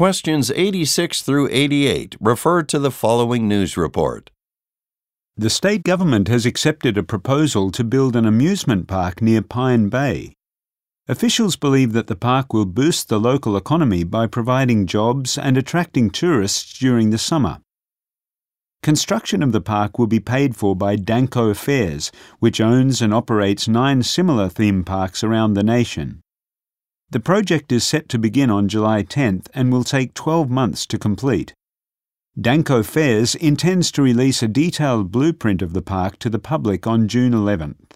Questions 86 through 88 refer to the following news report. The state government has accepted a proposal to build an amusement park near Pine Bay. Officials believe that the park will boost the local economy by providing jobs and attracting tourists during the summer. Construction of the park will be paid for by Danco Fairs, which owns and operates nine similar theme parks around the nation. The project is set to begin on July 10th and will take 12 months to complete. Danko Fairs intends to release a detailed blueprint of the park to the public on June 11th.